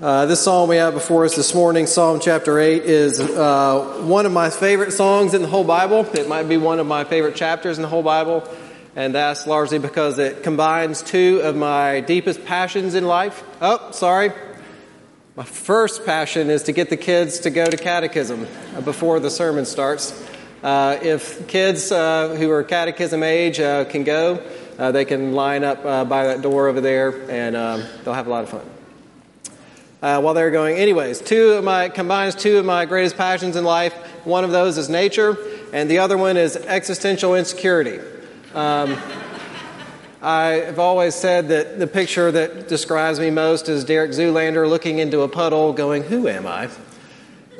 Uh, this psalm we have before us this morning, Psalm chapter 8, is uh, one of my favorite songs in the whole Bible. It might be one of my favorite chapters in the whole Bible, and that's largely because it combines two of my deepest passions in life. Oh, sorry. My first passion is to get the kids to go to catechism before the sermon starts. Uh, if kids uh, who are catechism age uh, can go, they can line up by that door over there, and um, they'll have a lot of fun uh, while they're going. Anyways, two of my combines two of my greatest passions in life. One of those is nature, and the other one is existential insecurity. Um, I've always said that the picture that describes me most is Derek Zoolander looking into a puddle, going, "Who am I?"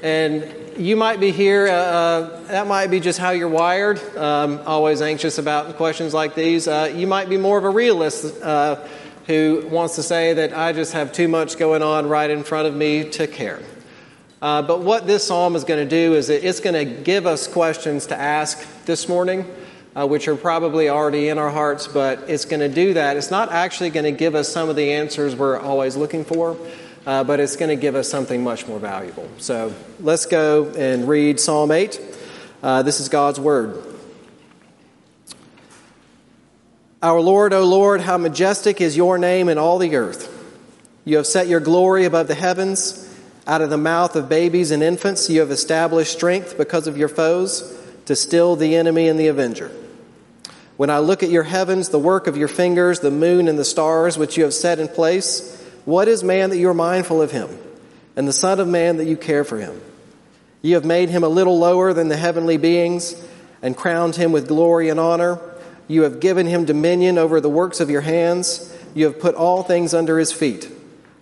And you might be here. Uh, uh, that might be just how you're wired. Um, always anxious about questions like these. Uh, you might be more of a realist uh, who wants to say that I just have too much going on right in front of me to care. Uh, but what this psalm is going to do is it's going to give us questions to ask this morning, uh, which are probably already in our hearts, but it's going to do that. It's not actually going to give us some of the answers we're always looking for, uh, but it's going to give us something much more valuable. So let's go and read Psalm 8. Uh, this is God's Word. Our Lord, O Lord, how majestic is your name in all the earth. You have set your glory above the heavens. Out of the mouth of babies and infants, you have established strength because of your foes to still the enemy and the avenger. When I look at your heavens, the work of your fingers, the moon and the stars which you have set in place, what is man that you are mindful of him, and the Son of Man that you care for him? You have made him a little lower than the heavenly beings and crowned him with glory and honor. You have given him dominion over the works of your hands. You have put all things under his feet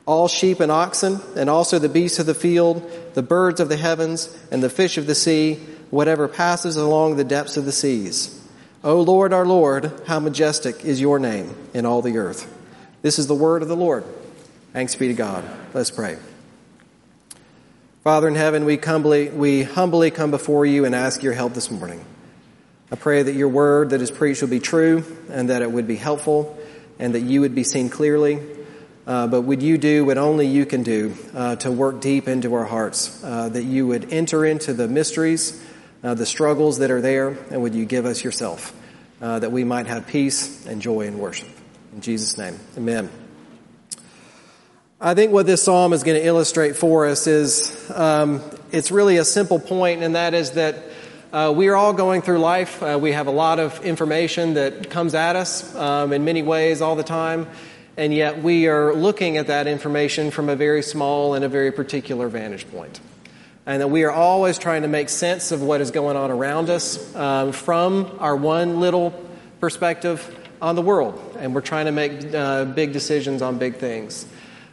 all sheep and oxen, and also the beasts of the field, the birds of the heavens, and the fish of the sea, whatever passes along the depths of the seas. O Lord, our Lord, how majestic is your name in all the earth. This is the word of the Lord. Thanks be to God. Let's pray. Father in heaven, we humbly, we humbly come before you and ask your help this morning. I pray that your word that is preached will be true and that it would be helpful and that you would be seen clearly. Uh, but would you do what only you can do uh, to work deep into our hearts, uh, that you would enter into the mysteries, uh, the struggles that are there, and would you give us yourself, uh, that we might have peace and joy in worship. In Jesus' name, amen. I think what this psalm is going to illustrate for us is um, it's really a simple point, and that is that uh, we are all going through life. Uh, we have a lot of information that comes at us um, in many ways all the time, and yet we are looking at that information from a very small and a very particular vantage point. And that we are always trying to make sense of what is going on around us um, from our one little perspective on the world. And we're trying to make uh, big decisions on big things.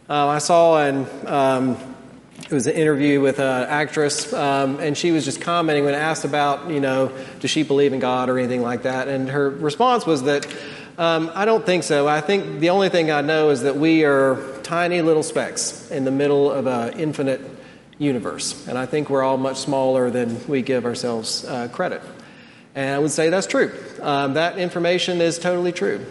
Uh, I saw an um, it was an interview with an actress, um, and she was just commenting when asked about, you know, does she believe in God or anything like that? And her response was that, um, I don't think so. I think the only thing I know is that we are tiny little specks in the middle of an infinite universe. And I think we're all much smaller than we give ourselves uh, credit. And I would say that's true. Um, that information is totally true.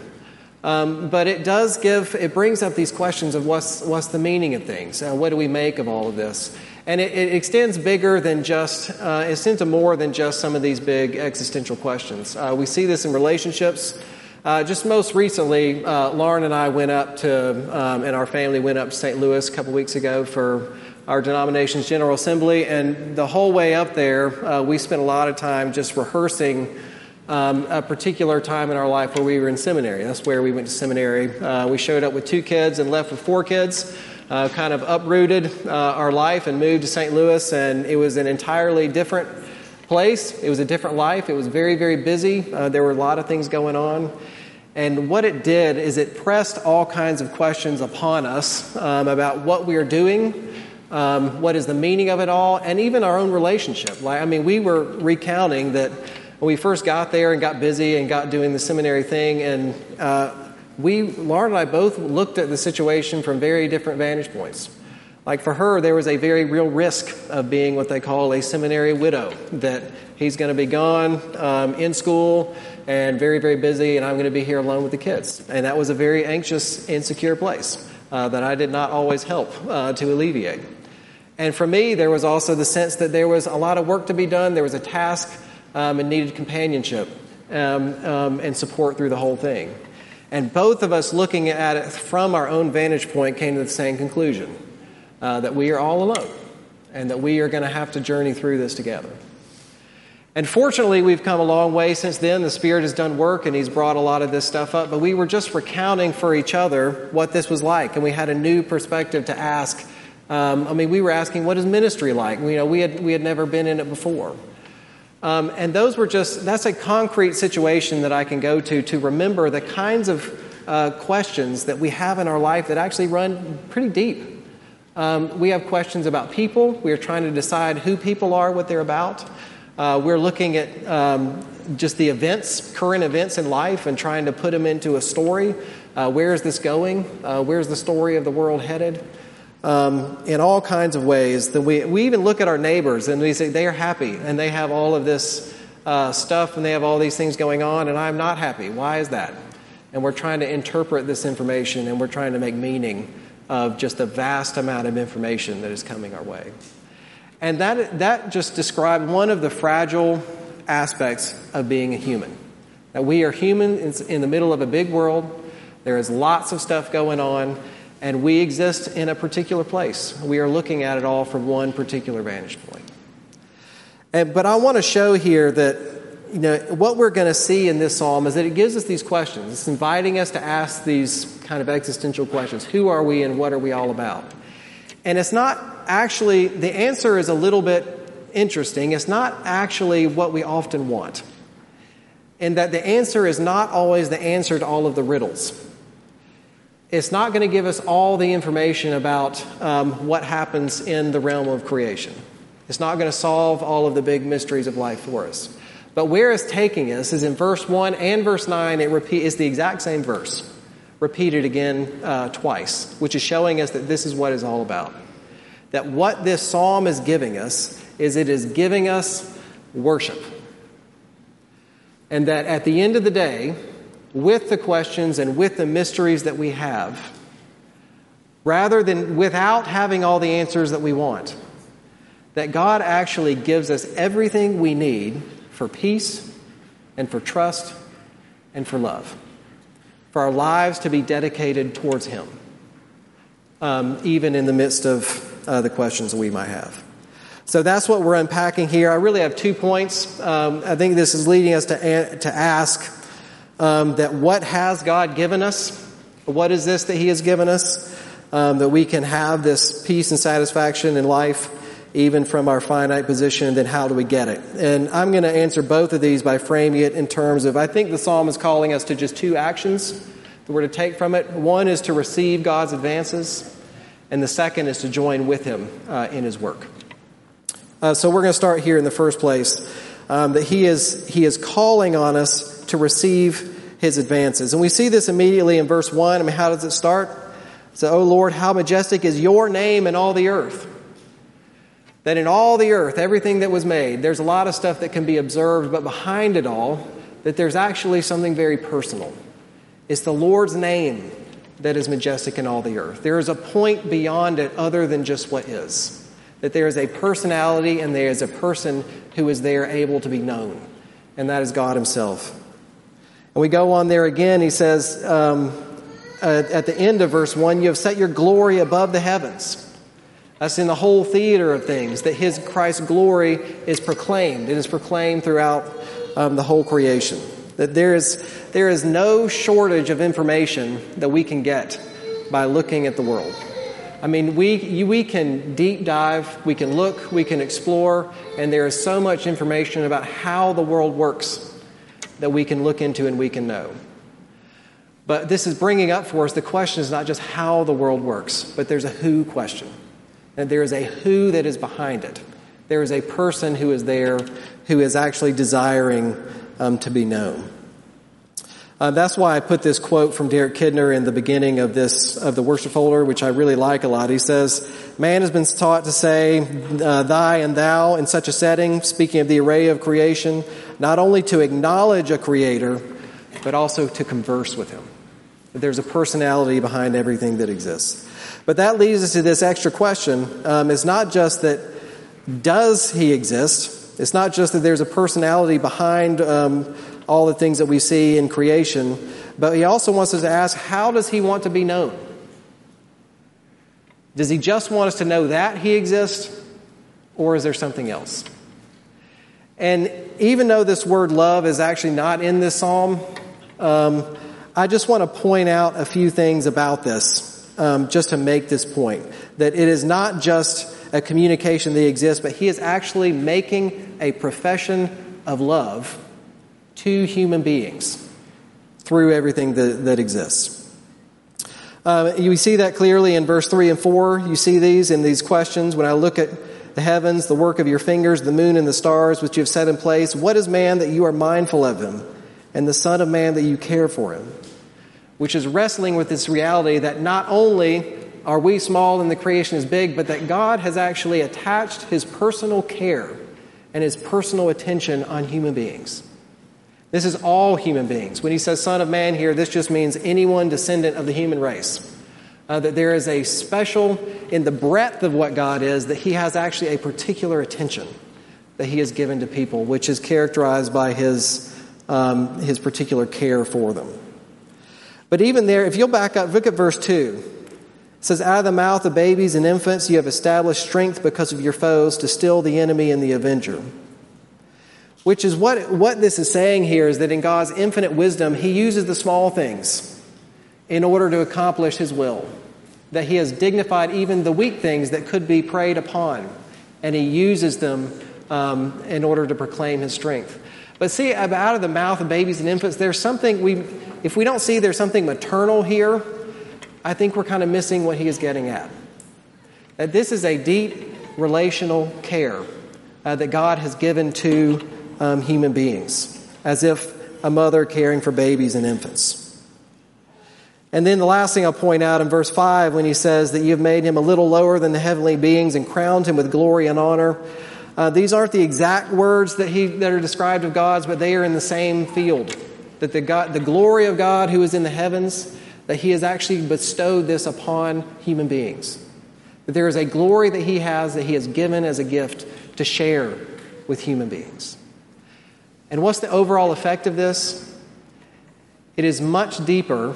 Um, but it does give, it brings up these questions of what's, what's the meaning of things? Uh, what do we make of all of this? And it, it extends bigger than just, uh, it extends to more than just some of these big existential questions. Uh, we see this in relationships. Uh, just most recently, uh, Lauren and I went up to, um, and our family went up to St. Louis a couple weeks ago for our denomination's General Assembly. And the whole way up there, uh, we spent a lot of time just rehearsing um, a particular time in our life where we were in seminary. That's where we went to seminary. Uh, we showed up with two kids and left with four kids. Uh, kind of uprooted uh, our life and moved to St. Louis, and it was an entirely different place. It was a different life. It was very, very busy. Uh, there were a lot of things going on. And what it did is it pressed all kinds of questions upon us um, about what we are doing, um, what is the meaning of it all, and even our own relationship. Like, I mean, we were recounting that when we first got there and got busy and got doing the seminary thing, and uh, we, Lauren and I both looked at the situation from very different vantage points. Like for her, there was a very real risk of being what they call a seminary widow, that he's going to be gone um, in school and very, very busy, and I'm going to be here alone with the kids. And that was a very anxious, insecure place. uh, that I did not always help uh, to alleviate. And for me, there was also the sense that there was a lot of work to be done, there was a task um, and needed companionship um, um, and support through the whole thing. And both of us looking at it from our own vantage point came to the same conclusion uh, that we are all alone and that we are going to have to journey through this together. And fortunately, we've come a long way since then. The Spirit has done work and He's brought a lot of this stuff up. But we were just recounting for each other what this was like. And we had a new perspective to ask. Um, I mean, we were asking, what is ministry like? You know, we had, we had never been in it before. Um, and those were just, that's a concrete situation that I can go to to remember the kinds of uh, questions that we have in our life that actually run pretty deep. Um, we have questions about people. We are trying to decide who people are, what they're about. Uh, we're looking at um, just the events, current events in life, and trying to put them into a story. Uh, where is this going? Uh, where's the story of the world headed? Um, in all kinds of ways. That we, we even look at our neighbors and we say they are happy and they have all of this uh, stuff and they have all these things going on, and I'm not happy. Why is that? And we're trying to interpret this information and we're trying to make meaning of just a vast amount of information that is coming our way. And that, that just described one of the fragile aspects of being a human. That we are human in the middle of a big world, there is lots of stuff going on, and we exist in a particular place. We are looking at it all from one particular vantage point. And, but I want to show here that you know, what we're going to see in this psalm is that it gives us these questions. It's inviting us to ask these kind of existential questions Who are we and what are we all about? And it's not actually, the answer is a little bit interesting. It's not actually what we often want. And that the answer is not always the answer to all of the riddles. It's not going to give us all the information about um, what happens in the realm of creation. It's not going to solve all of the big mysteries of life for us. But where it's taking us is in verse 1 and verse 9, it repeat, is the exact same verse, repeated again uh, twice, which is showing us that this is what it's all about that what this psalm is giving us is it is giving us worship. And that at the end of the day, with the questions and with the mysteries that we have, rather than without having all the answers that we want, that God actually gives us everything we need for peace and for trust and for love, for our lives to be dedicated towards Him, um, even in the midst of uh, the questions that we might have. So that's what we're unpacking here. I really have two points. Um, I think this is leading us to, to ask um, that what has God given us? What is this that He has given us? Um, that we can have this peace and satisfaction in life, even from our finite position, then how do we get it? And I'm going to answer both of these by framing it in terms of I think the psalm is calling us to just two actions that we're to take from it. One is to receive God's advances, and the second is to join with him uh, in his work. Uh, so we're going to start here in the first place. Um, that he is he is calling on us to receive his advances, and we see this immediately in verse one. I mean, how does it start? So, "Oh Lord, how majestic is your name in all the earth." That in all the earth, everything that was made, there's a lot of stuff that can be observed, but behind it all, that there's actually something very personal. It's the Lord's name that is majestic in all the earth. There is a point beyond it other than just what is. That there is a personality and there is a person who is there able to be known, and that is God Himself. And we go on there again, He says um, at the end of verse 1 You have set your glory above the heavens. That's in the whole theater of things, that His Christ's glory is proclaimed. It is proclaimed throughout um, the whole creation. That there is, there is no shortage of information that we can get by looking at the world. I mean, we, we can deep dive, we can look, we can explore, and there is so much information about how the world works that we can look into and we can know. But this is bringing up for us the question is not just how the world works, but there's a who question. And there is a who that is behind it. There is a person who is there who is actually desiring um, to be known. Uh, that's why I put this quote from Derek Kidner in the beginning of this of the worship folder, which I really like a lot. He says, "Man has been taught to say uh, thy and thou in such a setting, speaking of the array of creation, not only to acknowledge a creator, but also to converse with him." there's a personality behind everything that exists. But that leads us to this extra question. Um, it's not just that does he exist? It's not just that there's a personality behind um, all the things that we see in creation, but he also wants us to ask how does he want to be known? Does he just want us to know that he exists, or is there something else? And even though this word love is actually not in this psalm, um, I just want to point out a few things about this um, just to make this point. That it is not just a communication that exists, but he is actually making a profession of love to human beings through everything that, that exists. Uh, you see that clearly in verse 3 and 4. You see these in these questions. When I look at the heavens, the work of your fingers, the moon and the stars which you have set in place, what is man that you are mindful of him, and the Son of Man that you care for him? Which is wrestling with this reality that not only are we small and the creation is big, but that God has actually attached his personal care and his personal attention on human beings. This is all human beings. When he says Son of Man here, this just means anyone descendant of the human race. Uh, that there is a special, in the breadth of what God is, that he has actually a particular attention that he has given to people, which is characterized by his, um, his particular care for them. But even there, if you'll back up, look at verse 2. It says, Out of the mouth of babies and infants you have established strength because of your foes to still the enemy and the avenger. Which is what, what this is saying here is that in God's infinite wisdom, He uses the small things in order to accomplish His will. That He has dignified even the weak things that could be preyed upon, and He uses them um, in order to proclaim His strength. But see, out of the mouth of babies and infants, there's something we, if we don't see there's something maternal here, I think we're kind of missing what He is getting at. That this is a deep relational care uh, that God has given to um, human beings, as if a mother caring for babies and infants. And then the last thing I'll point out in verse 5 when he says that you've made him a little lower than the heavenly beings and crowned him with glory and honor. Uh, these aren't the exact words that, he, that are described of God's, but they are in the same field. That the, God, the glory of God who is in the heavens, that he has actually bestowed this upon human beings. That there is a glory that he has that he has given as a gift to share with human beings. And what's the overall effect of this? It is much deeper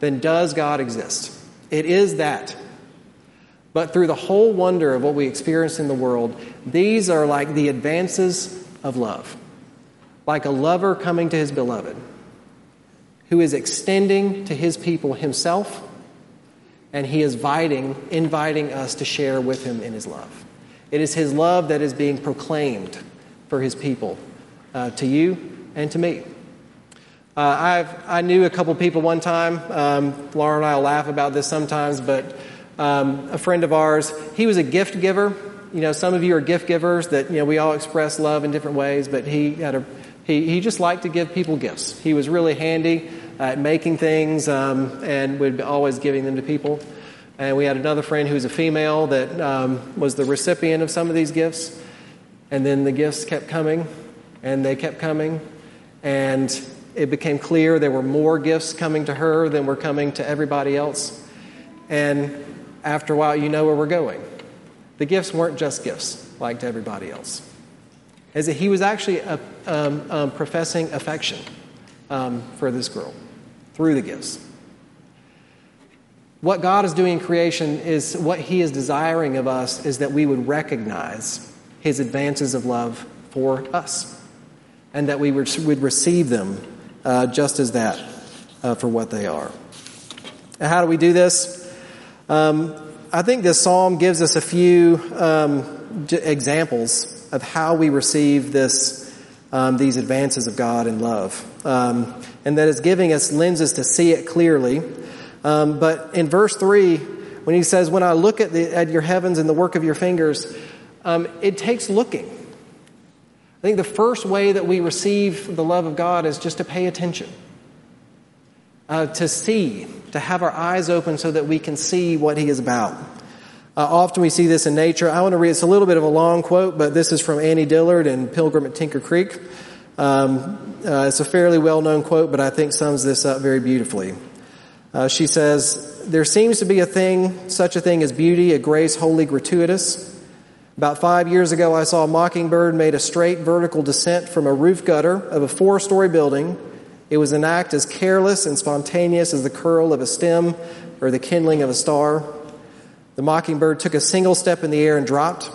than does God exist. It is that. But through the whole wonder of what we experience in the world, these are like the advances of love. Like a lover coming to his beloved, who is extending to his people himself, and he is inviting, inviting us to share with him in his love. It is his love that is being proclaimed for his people uh, to you and to me. Uh, I've, I knew a couple people one time. Um, Laura and I laugh about this sometimes, but um, a friend of ours, he was a gift giver. You know, some of you are gift givers that, you know, we all express love in different ways, but he had a, he, he just liked to give people gifts. He was really handy at making things um, and would be always giving them to people. And we had another friend who was a female that um, was the recipient of some of these gifts. And then the gifts kept coming and they kept coming. And it became clear there were more gifts coming to her than were coming to everybody else. And after a while, you know where we're going. The gifts weren't just gifts like to everybody else. As he was actually uh, um, um, professing affection um, for this girl through the gifts. What God is doing in creation is what He is desiring of us is that we would recognize His advances of love for us and that we would, receive them uh, just as that uh, for what they are. how do we do this? Um, I think this psalm gives us a few um, examples of how we receive this, um, these advances of God in love, um, and that is giving us lenses to see it clearly. Um, but in verse three, when he says, "When I look at, the, at your heavens and the work of your fingers," um, it takes looking. I think the first way that we receive the love of God is just to pay attention, uh, to see, to have our eyes open so that we can see what He is about. Uh, often we see this in nature. I want to read, it's a little bit of a long quote, but this is from Annie Dillard in Pilgrim at Tinker Creek. Um, uh, it's a fairly well known quote, but I think sums this up very beautifully. Uh, she says, There seems to be a thing, such a thing as beauty, a grace wholly gratuitous. About five years ago, I saw a mockingbird made a straight vertical descent from a roof gutter of a four story building. It was an act as careless and spontaneous as the curl of a stem or the kindling of a star. The mockingbird took a single step in the air and dropped.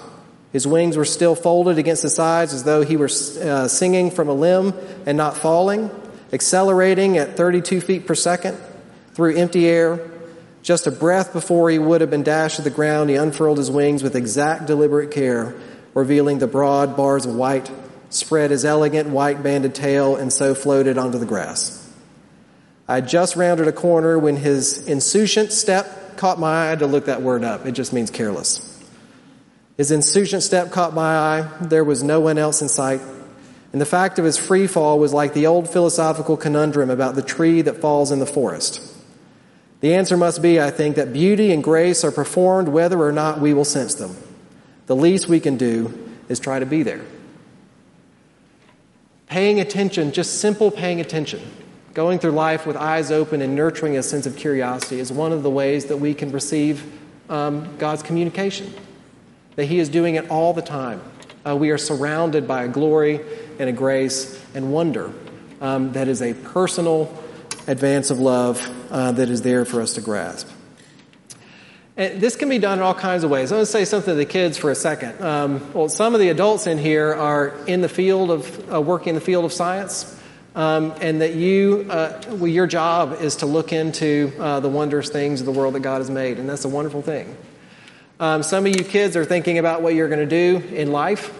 His wings were still folded against the sides as though he were uh, singing from a limb and not falling, accelerating at 32 feet per second through empty air. Just a breath before he would have been dashed to the ground, he unfurled his wings with exact deliberate care, revealing the broad bars of white, spread his elegant white banded tail, and so floated onto the grass. I just rounded a corner when his insouciant step caught my eye. I had to look that word up. It just means careless. His insouciant step caught my eye. There was no one else in sight. And the fact of his free fall was like the old philosophical conundrum about the tree that falls in the forest. The answer must be, I think, that beauty and grace are performed whether or not we will sense them. The least we can do is try to be there. Paying attention, just simple paying attention, going through life with eyes open and nurturing a sense of curiosity is one of the ways that we can receive um, God's communication that He is doing it all the time. Uh, we are surrounded by a glory and a grace and wonder um, that is a personal advance of love uh, that is there for us to grasp. And this can be done in all kinds of ways. I'm going to say something to the kids for a second. Um, well, some of the adults in here are in the field of uh, working in the field of science, um, and that you, uh, well, your job is to look into uh, the wondrous things of the world that God has made, and that's a wonderful thing. Um, some of you kids are thinking about what you're going to do in life.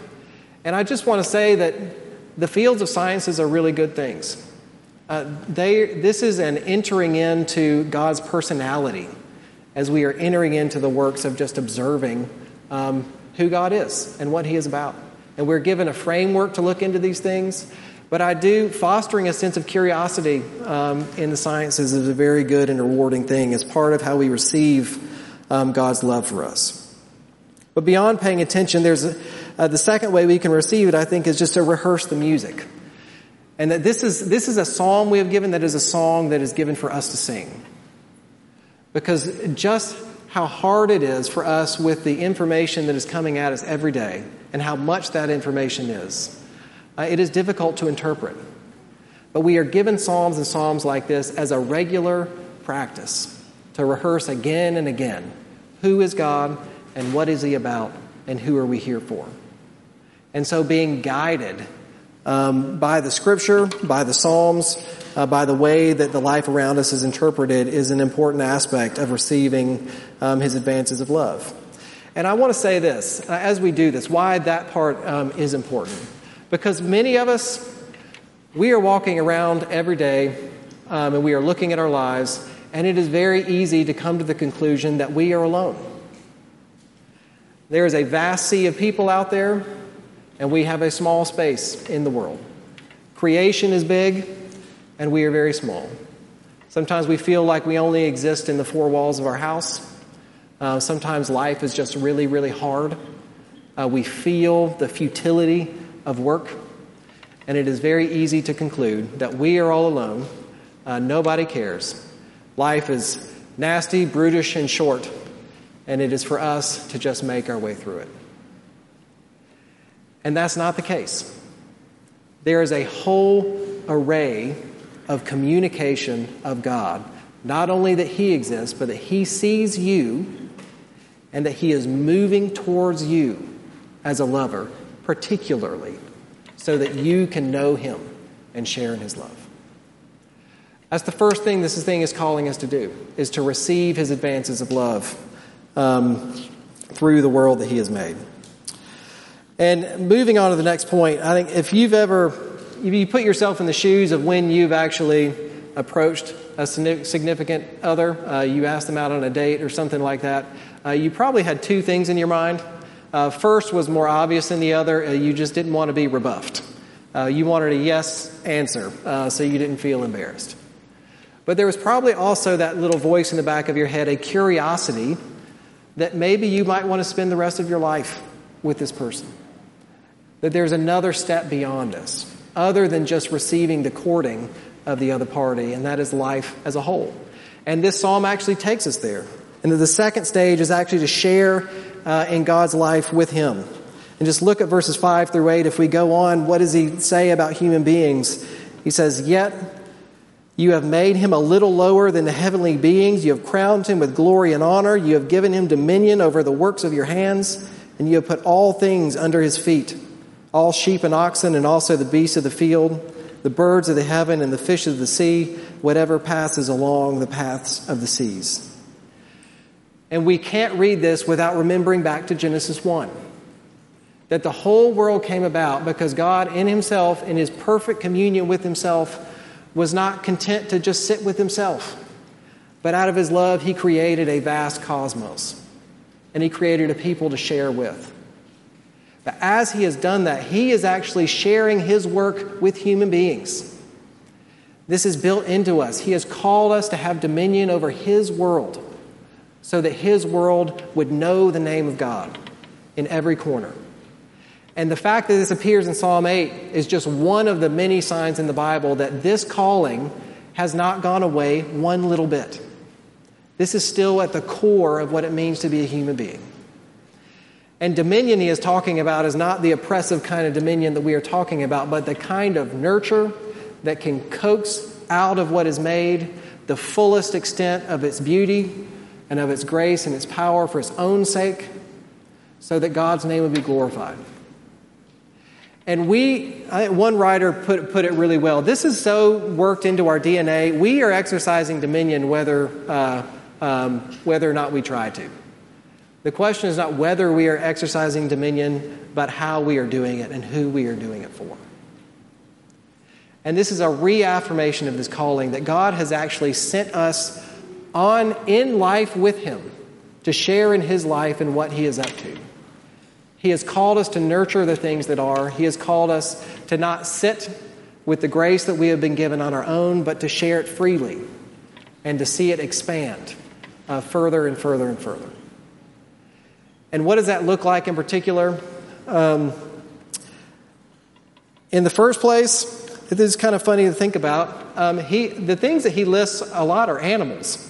And I just want to say that the fields of sciences are really good things. Uh, they, this is an entering into God's personality as we are entering into the works of just observing um, who God is and what He is about. And we're given a framework to look into these things. But I do, fostering a sense of curiosity um, in the sciences is a very good and rewarding thing as part of how we receive um, God's love for us. But beyond paying attention, there's a, uh, the second way we can receive it, I think, is just to rehearse the music. And that this is, this is a psalm we have given that is a song that is given for us to sing. Because just how hard it is for us with the information that is coming at us every day and how much that information is, uh, it is difficult to interpret. But we are given psalms and psalms like this as a regular practice to rehearse again and again who is God and what is He about and who are we here for. And so being guided um, by the Scripture, by the Psalms, uh, by the way that the life around us is interpreted is an important aspect of receiving um, His advances of love. And I want to say this uh, as we do this, why that part um, is important. Because many of us, we are walking around every day um, and we are looking at our lives, and it is very easy to come to the conclusion that we are alone. There is a vast sea of people out there, and we have a small space in the world. Creation is big, and we are very small. Sometimes we feel like we only exist in the four walls of our house. Uh, sometimes life is just really, really hard. Uh, we feel the futility of work, and it is very easy to conclude that we are all alone. Uh, nobody cares. Life is nasty, brutish, and short and it is for us to just make our way through it. And that's not the case. There is a whole array of communication of God, not only that He exists, but that He sees you and that He is moving towards you as a lover, particularly so that you can know Him and share in His love. That's the first thing this thing is calling us to do, is to receive His advances of love um, through the world that He has made. And moving on to the next point, I think if you've ever, if you put yourself in the shoes of when you've actually approached a significant other, uh, you asked them out on a date or something like that, uh, you probably had two things in your mind. Uh, first was more obvious than the other. Uh, you just didn't want to be rebuffed. Uh, you wanted a yes answer, uh, so you didn't feel embarrassed. But there was probably also that little voice in the back of your head, a curiosity that maybe you might want to spend the rest of your life with this person. That there's another step beyond this, other than just receiving the courting of the other party, and that is life as a whole. And this psalm actually takes us there. And the second stage is actually to share uh, in God's life with Him. And just look at verses 5 through 8. If we go on, what does He say about human beings? He says, Yet you have made him a little lower than the heavenly beings. You have crowned him with glory and honor. You have given him dominion over the works of your hands, and you have put all things under his feet all sheep and oxen, and also the beasts of the field, the birds of the heaven, and the fish of the sea, whatever passes along the paths of the seas. And we can't read this without remembering back to Genesis 1 that the whole world came about because God, in Himself, in His perfect communion with Himself, was not content to just sit with himself, but out of his love, he created a vast cosmos and he created a people to share with. But as he has done that, he is actually sharing his work with human beings. This is built into us. He has called us to have dominion over his world so that his world would know the name of God in every corner. And the fact that this appears in Psalm 8 is just one of the many signs in the Bible that this calling has not gone away one little bit. This is still at the core of what it means to be a human being. And dominion he is talking about is not the oppressive kind of dominion that we are talking about, but the kind of nurture that can coax out of what is made the fullest extent of its beauty and of its grace and its power for its own sake, so that God's name would be glorified. And we, one writer put, put it really well. This is so worked into our DNA. We are exercising dominion whether, uh, um, whether or not we try to. The question is not whether we are exercising dominion, but how we are doing it and who we are doing it for. And this is a reaffirmation of this calling that God has actually sent us on in life with Him to share in His life and what He is up to. He has called us to nurture the things that are. He has called us to not sit with the grace that we have been given on our own, but to share it freely and to see it expand uh, further and further and further. And what does that look like in particular? Um, in the first place, this is kind of funny to think about. Um, he, the things that he lists a lot are animals.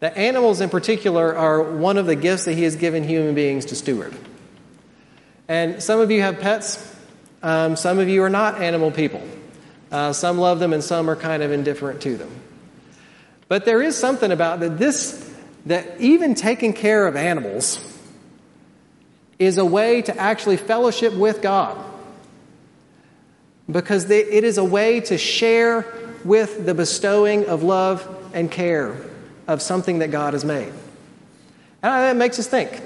The animals, in particular, are one of the gifts that he has given human beings to steward. And some of you have pets, um, some of you are not animal people. Uh, some love them, and some are kind of indifferent to them. But there is something about that this, that even taking care of animals is a way to actually fellowship with God. Because it is a way to share with the bestowing of love and care of something that God has made. And that makes us think.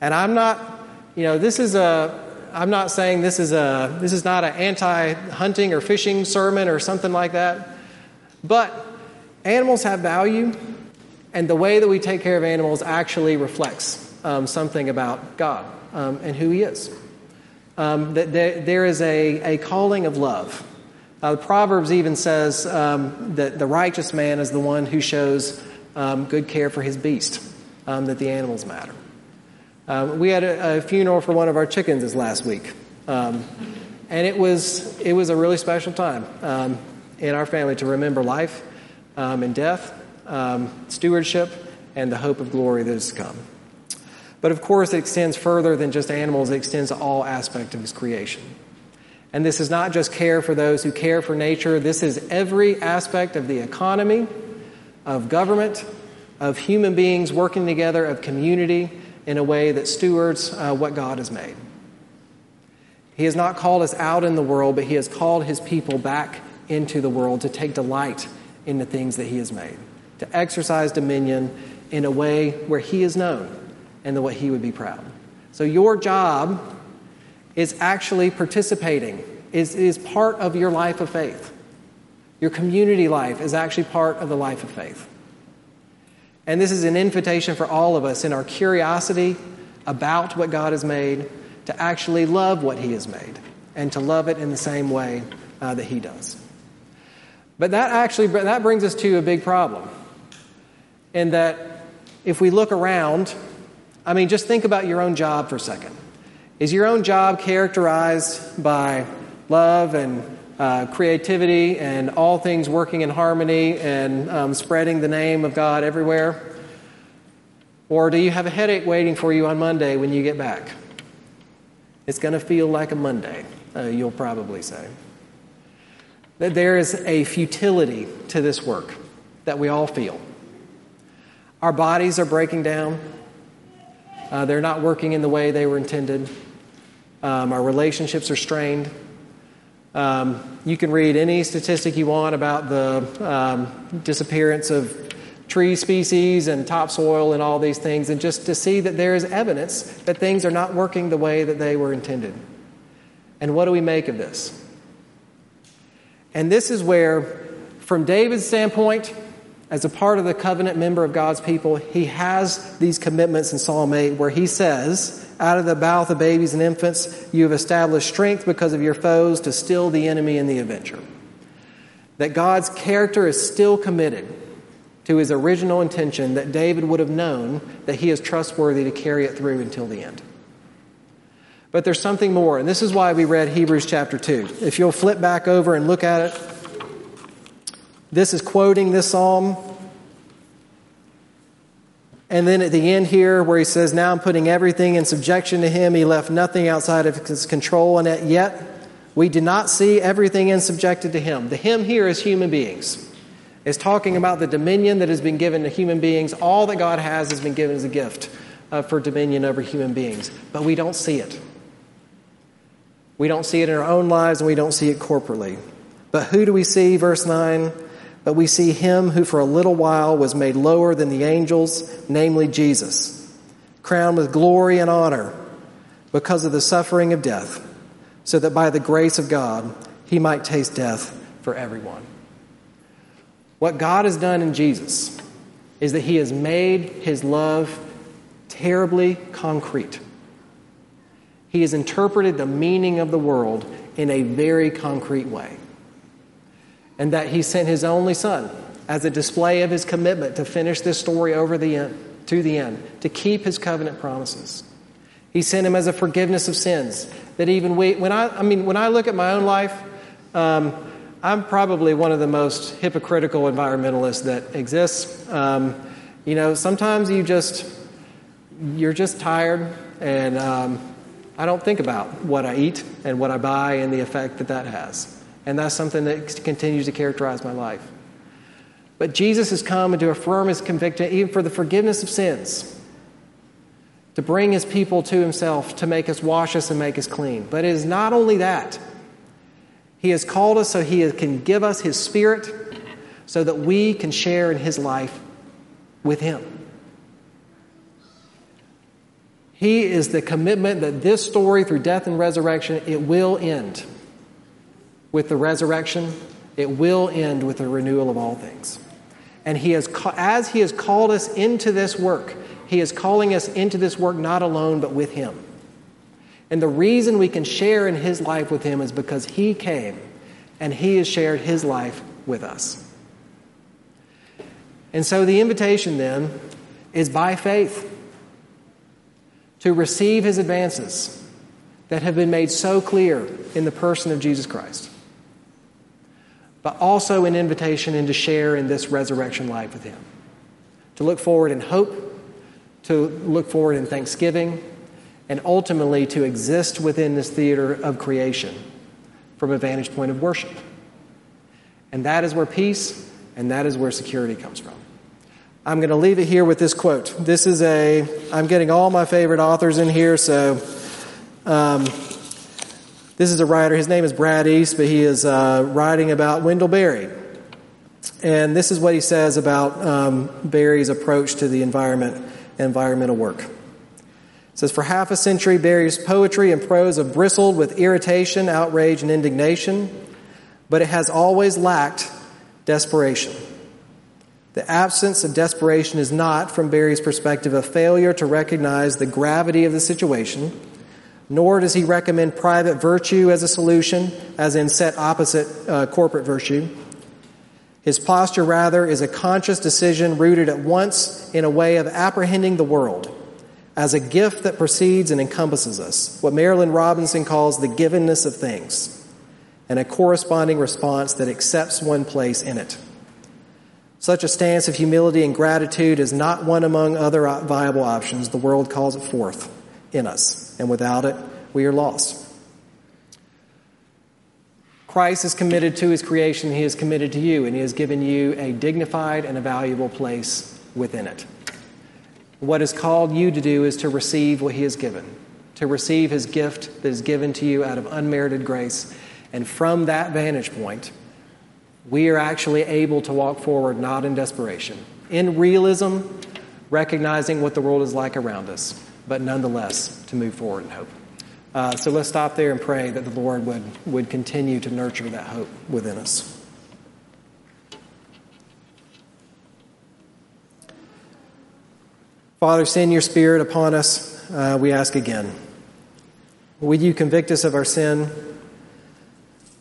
And I'm not you know, this is a, I'm not saying this is a, this is not an anti-hunting or fishing sermon or something like that, but animals have value, and the way that we take care of animals actually reflects um, something about God um, and who He is. Um, that there, there is a, a calling of love. Uh, the Proverbs even says um, that the righteous man is the one who shows um, good care for his beast, um, that the animals matter. We had a, a, funeral for one of our chickens this last week, and it was it was a really special time in our family to remember life and death, um, stewardship, and the hope of glory that is to come. But of course, it extends further than just animals; it extends to all aspects of His creation. And this is not just care for those who care for nature. This is every aspect of the economy, of government, of human beings working together, of community in a way that stewards uh, what God has made. He has not called us out in the world, but He has called His people back into the world to take delight in the things that He has made, to exercise dominion in a way where He is known and the way He would be proud. So, your job is actually participating, is, is part of your life of faith. Your community life is actually part of the life of faith. And this is an invitation for all of us in our curiosity about what God has made to actually love what He has made and to love it in the same way uh, that He does. But that actually that brings us to a big problem. In that if we look around, I mean, just think about your own job for a second. Is your own job characterized by love and uh, creativity and all things working in harmony and um, spreading the name of God everywhere? Or do you have a headache waiting for you on Monday when you get back? It's going to feel like a Monday, uh, you'll probably say. That there is a futility to this work that we all feel. Our bodies are breaking down. Uh, they're not working in the way they were intended. Um, our relationships are strained. Um, you can read any statistic you want about the um, disappearance of tree species and topsoil and all these things, and just to see that there is evidence that things are not working the way that they were intended. And what do we make of this? And this is where, from David's standpoint, as a part of the covenant member of God's people, he has these commitments in Psalm 8 where he says, Out of the mouth of babies and infants, you have established strength because of your foes to still the enemy in the avenger. That God's character is still committed to his original intention, that David would have known that he is trustworthy to carry it through until the end. But there's something more, and this is why we read Hebrews chapter 2. If you'll flip back over and look at it, this is quoting this psalm. And then at the end here, where he says, Now I'm putting everything in subjection to him, he left nothing outside of his control, and yet we do not see everything in subjected to him. The him here is human beings. It's talking about the dominion that has been given to human beings. All that God has has been given as a gift uh, for dominion over human beings, but we don't see it. We don't see it in our own lives, and we don't see it corporately. But who do we see? Verse 9 but we see him who for a little while was made lower than the angels, namely Jesus, crowned with glory and honor because of the suffering of death, so that by the grace of God he might taste death for everyone. What God has done in Jesus is that he has made his love terribly concrete. He has interpreted the meaning of the world in a very concrete way and that he sent his only son as a display of his commitment to finish this story over the end, to the end, to keep his covenant promises. He sent him as a forgiveness of sins. That even we, when I, I mean, when I look at my own life, um, I'm probably one of the most hypocritical environmentalists that exists. Um, you know, sometimes you just, you're just tired, and um, I don't think about what I eat and what I buy and the effect that that has. And that's something that continues to characterize my life. But Jesus has come and to affirm his conviction, even for the forgiveness of sins, to bring his people to himself, to make us wash us and make us clean. But it is not only that. He has called us so he can give us his spirit so that we can share in his life with him. He is the commitment that this story through death and resurrection, it will end with the resurrection, it will end with the renewal of all things. And he has, as he has called us into this work, he is calling us into this work not alone, but with him. And the reason we can share in his life with him is because he came and he has shared his life with us. And so the invitation then is by faith to receive his advances that have been made so clear in the person of Jesus Christ but also an invitation and to share in this resurrection life with Him. To look forward in hope, to look forward in thanksgiving, and ultimately to exist within this theater of creation from a vantage point of worship. And that is where peace and that is where security comes from. I'm going to leave it here with this quote. This is a, I'm getting all my favorite authors in here, so um, this is a writer, his name is Brad East, but he is uh, writing about Wendell Berry. And this is what he says about um, Berry's approach to the environment environmental work. It says, For half a century, Berry's poetry and prose have bristled with irritation, outrage, and indignation, but it has always lacked desperation. The absence of desperation is not, from Berry's perspective, a failure to recognize the gravity of the situation nor does he recommend private virtue as a solution, as in set opposite uh, corporate virtue. His posture, rather, is a conscious decision rooted at once in a way of apprehending the world as a gift that precedes and encompasses us, what Marilynne Robinson calls the givenness of things. and a corresponding response that accepts one place in it. Such a stance of humility and gratitude is not one among other viable options. The world calls it forth in us, and without it, we are lost. Christ is committed to his creation, he is committed to you, and he has given you a dignified and a valuable place within it. What is called you to do is to receive what he has given, to receive his gift that is given to you out of unmerited grace. And from that vantage point, we are actually able to walk forward not in desperation, in realism, recognizing what the world is like around us, but nonetheless to move forward in hope. Uh, so let's stop there and pray that the Lord would, would continue to nurture that hope within us. Father, send your Spirit upon us, uh, we ask again. Would you convict us of our sin?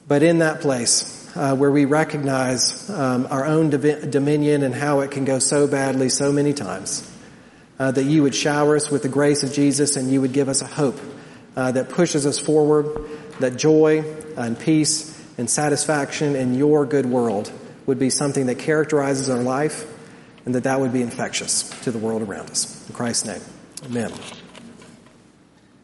But in that place uh, where we recognize um, our own dominion and how it can go so badly so many times, uh, that you would shower us with the grace of Jesus and you would give us a hope uh, that pushes us forward, that joy and peace and satisfaction in your good world would be something that characterizes our life and that that would be infectious to the world around us. In Christ's name, amen.